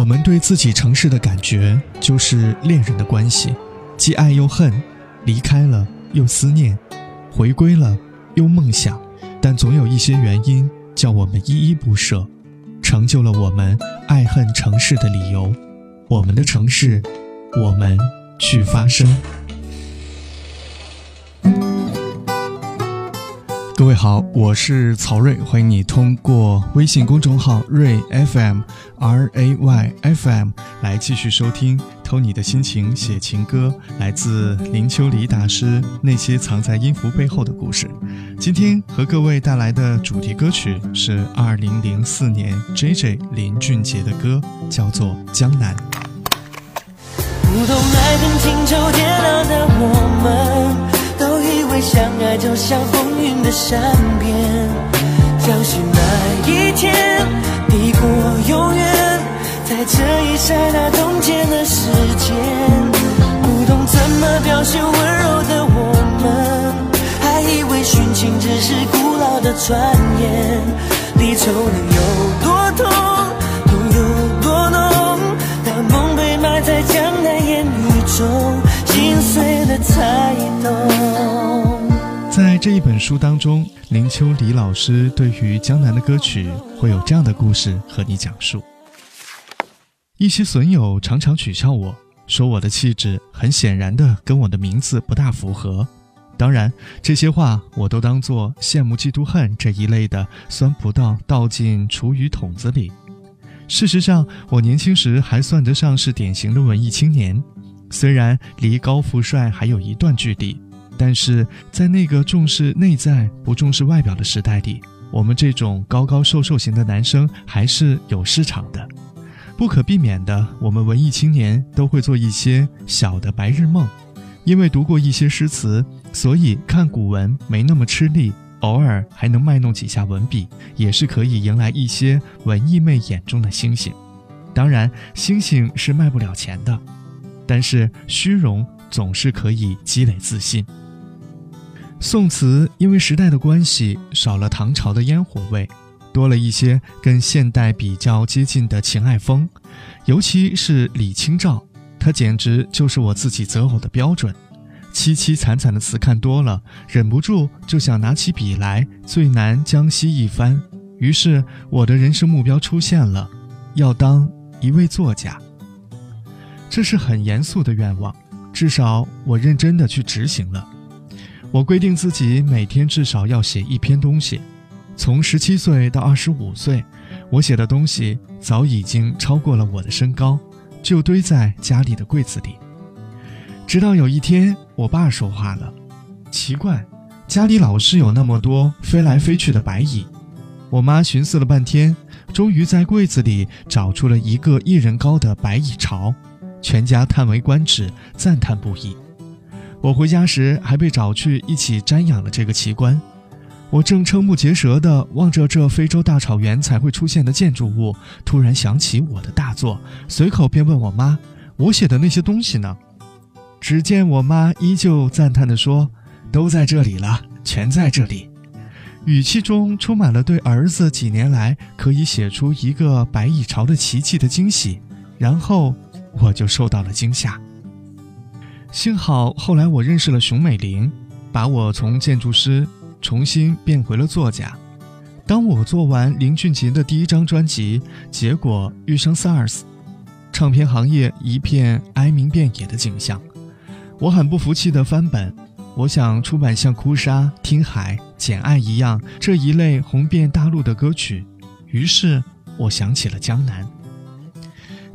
我们对自己城市的感觉，就是恋人的关系，既爱又恨，离开了又思念，回归了又梦想，但总有一些原因叫我们依依不舍，成就了我们爱恨城市的理由。我们的城市，我们去发声。各位好，我是曹睿，欢迎你通过微信公众号睿 FM R A Y F M 来继续收听《偷你的心情写情歌》，来自林秋离大师那些藏在音符背后的故事。今天和各位带来的主题歌曲是二零零四年 J J 林俊杰的歌，叫做《江南》。不懂爱恨情仇跌宕的我们。相爱就像风云的善变，相信那一天抵过永远，在这一刹那冻结了时间。不懂怎么表现温柔的我们，还以为殉情只是古老的传言。离愁能有这一本书当中，林秋离老师对于江南的歌曲会有这样的故事和你讲述。一些损友常常取笑我说我的气质很显然的跟我的名字不大符合，当然这些话我都当做羡慕嫉妒恨这一类的酸葡萄倒进厨余桶子里。事实上，我年轻时还算得上是典型的文艺青年，虽然离高富帅还有一段距离。但是在那个重视内在不重视外表的时代里，我们这种高高瘦瘦型的男生还是有市场的。不可避免的，我们文艺青年都会做一些小的白日梦。因为读过一些诗词，所以看古文没那么吃力，偶尔还能卖弄几下文笔，也是可以迎来一些文艺妹眼中的星星。当然，星星是卖不了钱的，但是虚荣总是可以积累自信。宋词因为时代的关系，少了唐朝的烟火味，多了一些跟现代比较接近的情爱风。尤其是李清照，她简直就是我自己择偶的标准。凄凄惨惨的词看多了，忍不住就想拿起笔来最难江西一番。于是我的人生目标出现了，要当一位作家。这是很严肃的愿望，至少我认真的去执行了。我规定自己每天至少要写一篇东西，从十七岁到二十五岁，我写的东西早已经超过了我的身高，就堆在家里的柜子里。直到有一天，我爸说话了：“奇怪，家里老是有那么多飞来飞去的白蚁。”我妈寻思了半天，终于在柜子里找出了一个一人高的白蚁巢，全家叹为观止，赞叹不已。我回家时还被找去一起瞻仰了这个奇观。我正瞠目结舌地望着这非洲大草原才会出现的建筑物，突然想起我的大作，随口便问我妈：“我写的那些东西呢？”只见我妈依旧赞叹地说：“都在这里了，全在这里。”语气中充满了对儿子几年来可以写出一个白蚁巢的奇迹的惊喜。然后我就受到了惊吓。幸好后来我认识了熊美玲，把我从建筑师重新变回了作家。当我做完林俊杰的第一张专辑，结果遇上 SARS，唱片行业一片哀鸣遍野的景象。我很不服气的翻本，我想出版像《哭砂》《听海》《简爱》一样这一类红遍大陆的歌曲。于是我想起了江南。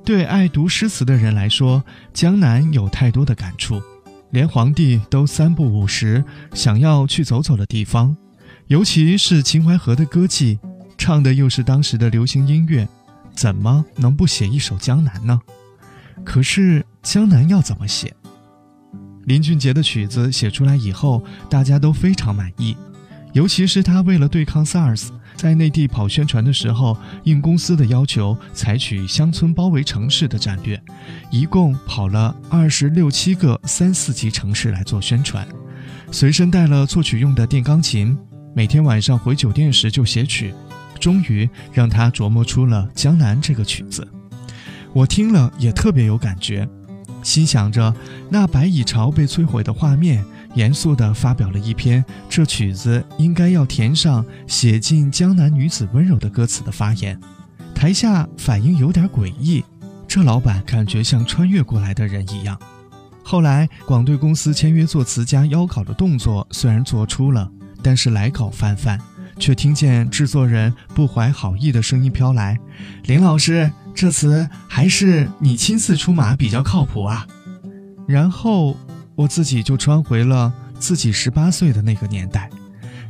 对爱读诗词的人来说，江南有太多的感触，连皇帝都三不五时想要去走走的地方。尤其是秦淮河的歌妓，唱的又是当时的流行音乐，怎么能不写一首江南呢？可是江南要怎么写？林俊杰的曲子写出来以后，大家都非常满意，尤其是他为了对抗 SARS。在内地跑宣传的时候，应公司的要求，采取乡村包围城市的战略，一共跑了二十六七个三四级城市来做宣传，随身带了作曲用的电钢琴，每天晚上回酒店时就写曲，终于让他琢磨出了《江南》这个曲子。我听了也特别有感觉，心想着那白蚁巢被摧毁的画面，严肃地发表了一篇这曲子应该要填上写尽江南女子温柔的歌词的发言。台下反应有点诡异，这老板感觉像穿越过来的人一样。后来广队公司签约作词家邀稿的动作虽然做出了，但是来稿泛泛，却听见制作人不怀好意的声音飘来：“林老师。”这词还是你亲自出马比较靠谱啊。然后我自己就穿回了自己十八岁的那个年代，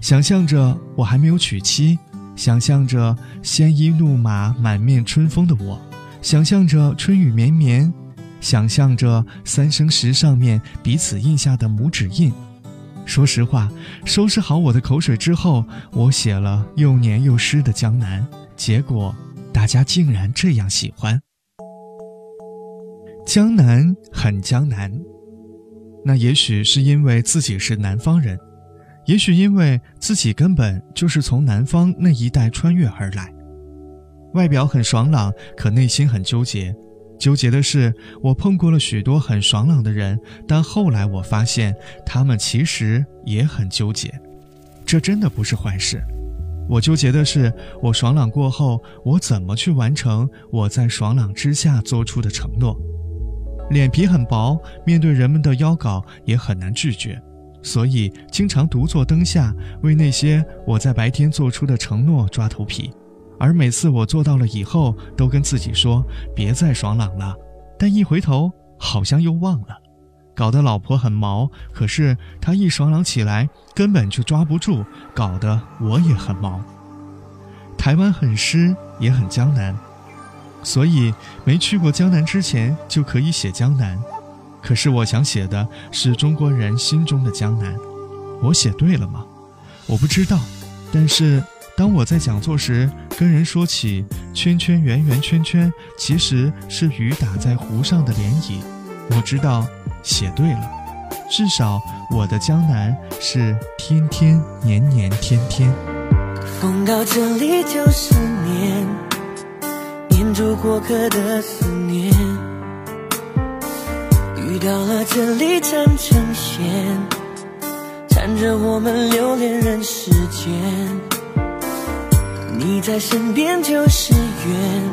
想象着我还没有娶妻，想象着鲜衣怒马、满面春风的我，想象着春雨绵绵，想象着三生石上面彼此印下的拇指印。说实话，收拾好我的口水之后，我写了又黏又湿的江南，结果。大家竟然这样喜欢江南，很江南。那也许是因为自己是南方人，也许因为自己根本就是从南方那一带穿越而来。外表很爽朗，可内心很纠结。纠结的是，我碰过了许多很爽朗的人，但后来我发现，他们其实也很纠结。这真的不是坏事。我纠结的是，我爽朗过后，我怎么去完成我在爽朗之下做出的承诺？脸皮很薄，面对人们的邀稿也很难拒绝，所以经常独坐灯下，为那些我在白天做出的承诺抓头皮。而每次我做到了以后，都跟自己说别再爽朗了，但一回头好像又忘了。搞得老婆很毛，可是她一爽朗起来，根本就抓不住，搞得我也很毛。台湾很湿，也很江南，所以没去过江南之前就可以写江南。可是我想写的是中国人心中的江南，我写对了吗？我不知道。但是当我在讲座时跟人说起圈圈圆圆圈圈，其实是雨打在湖上的涟漪，我知道。写对了，至少我的江南是天天年年天天。风到这里就是念，念住过客的思念。雨到了这里缠成线，缠着我们留恋人世间。你在身边就是缘，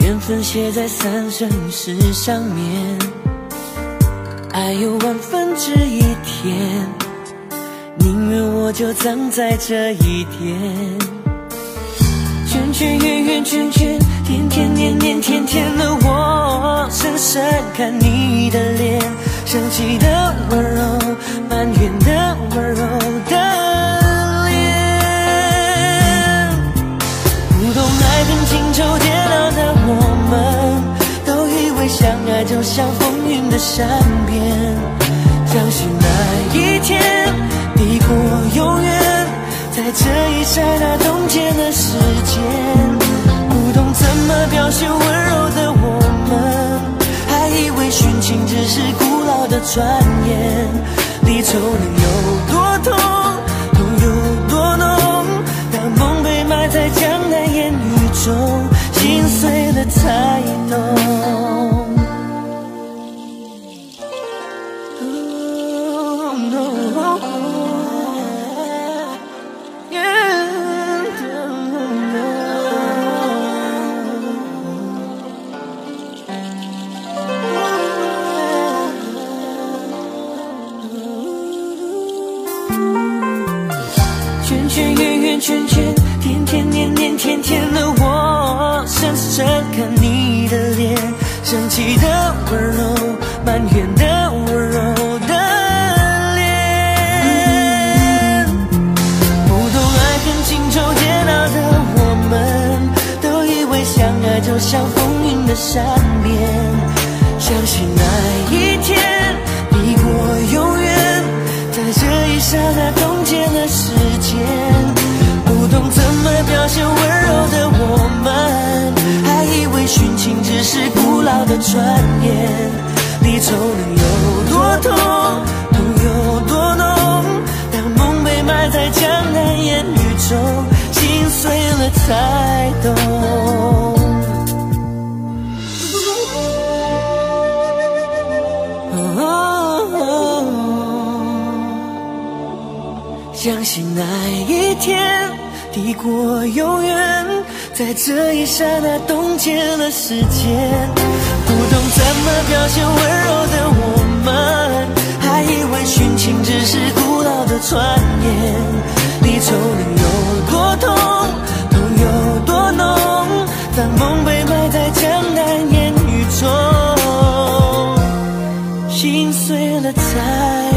缘分写在三生石上面。爱有万分之一甜，宁愿我就葬在这一天。圈圈圆圆圈圈，天天年年天天的我，深深看你的脸，生气的温柔，埋怨的温柔的脸。不懂爱恨情仇煎熬的我们，都以为相爱就像风云的善变。相信那一天抵过永远，在这一刹那的转眼。离愁能有多痛，痛有多浓？当梦被埋在江南烟雨中，圈圈圆圆圈圈，天天年年天天的我，深深看你的脸，生气的温柔，埋怨的温柔的脸。不懂爱恨情仇煎熬的我们，都以为相爱就像风云的善变，相信那刹那冻结了时间。不懂怎么表现温柔的我们，还以为殉情只是古老的传言。离愁能有多痛，痛有多浓？当梦被埋在江南烟雨中，心碎了才懂。相信那一天抵过永远，在这一刹那冻结了时间。不懂怎么表现温柔的我们，还以为殉情只是古老的传言。离愁能有多痛，痛有多浓，当梦被埋在江南烟雨中，心碎了才。